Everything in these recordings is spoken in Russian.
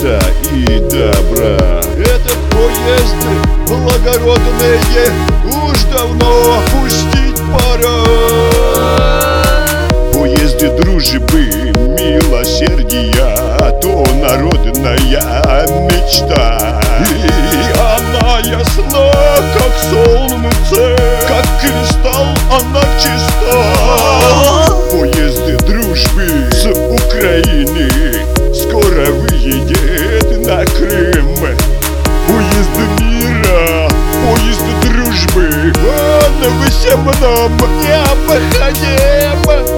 света и добра. Этот поезд благородные уж давно пустить пора. Поезды дружбы, милосердия То народная мечта. И она ясна, как солнце Как кристалл она чиста. Поезды дружбы с Украины Скоро выедет на Крым Поезды мира, поезды дружбы Он всем нам необходим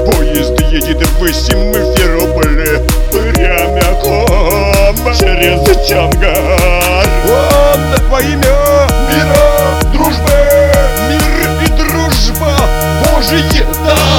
Поезд едет в Симферополе Прямиком через Чангар. Он во имя мира, дружбы Мир и дружба. Божий дар Дар,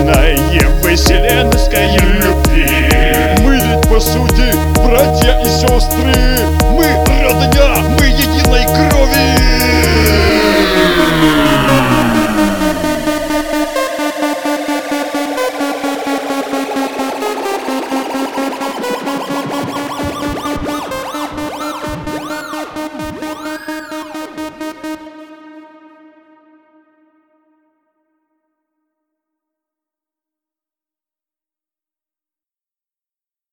вечное вселенской любви. Мы ведь по сути братья и сестры. Мы родня.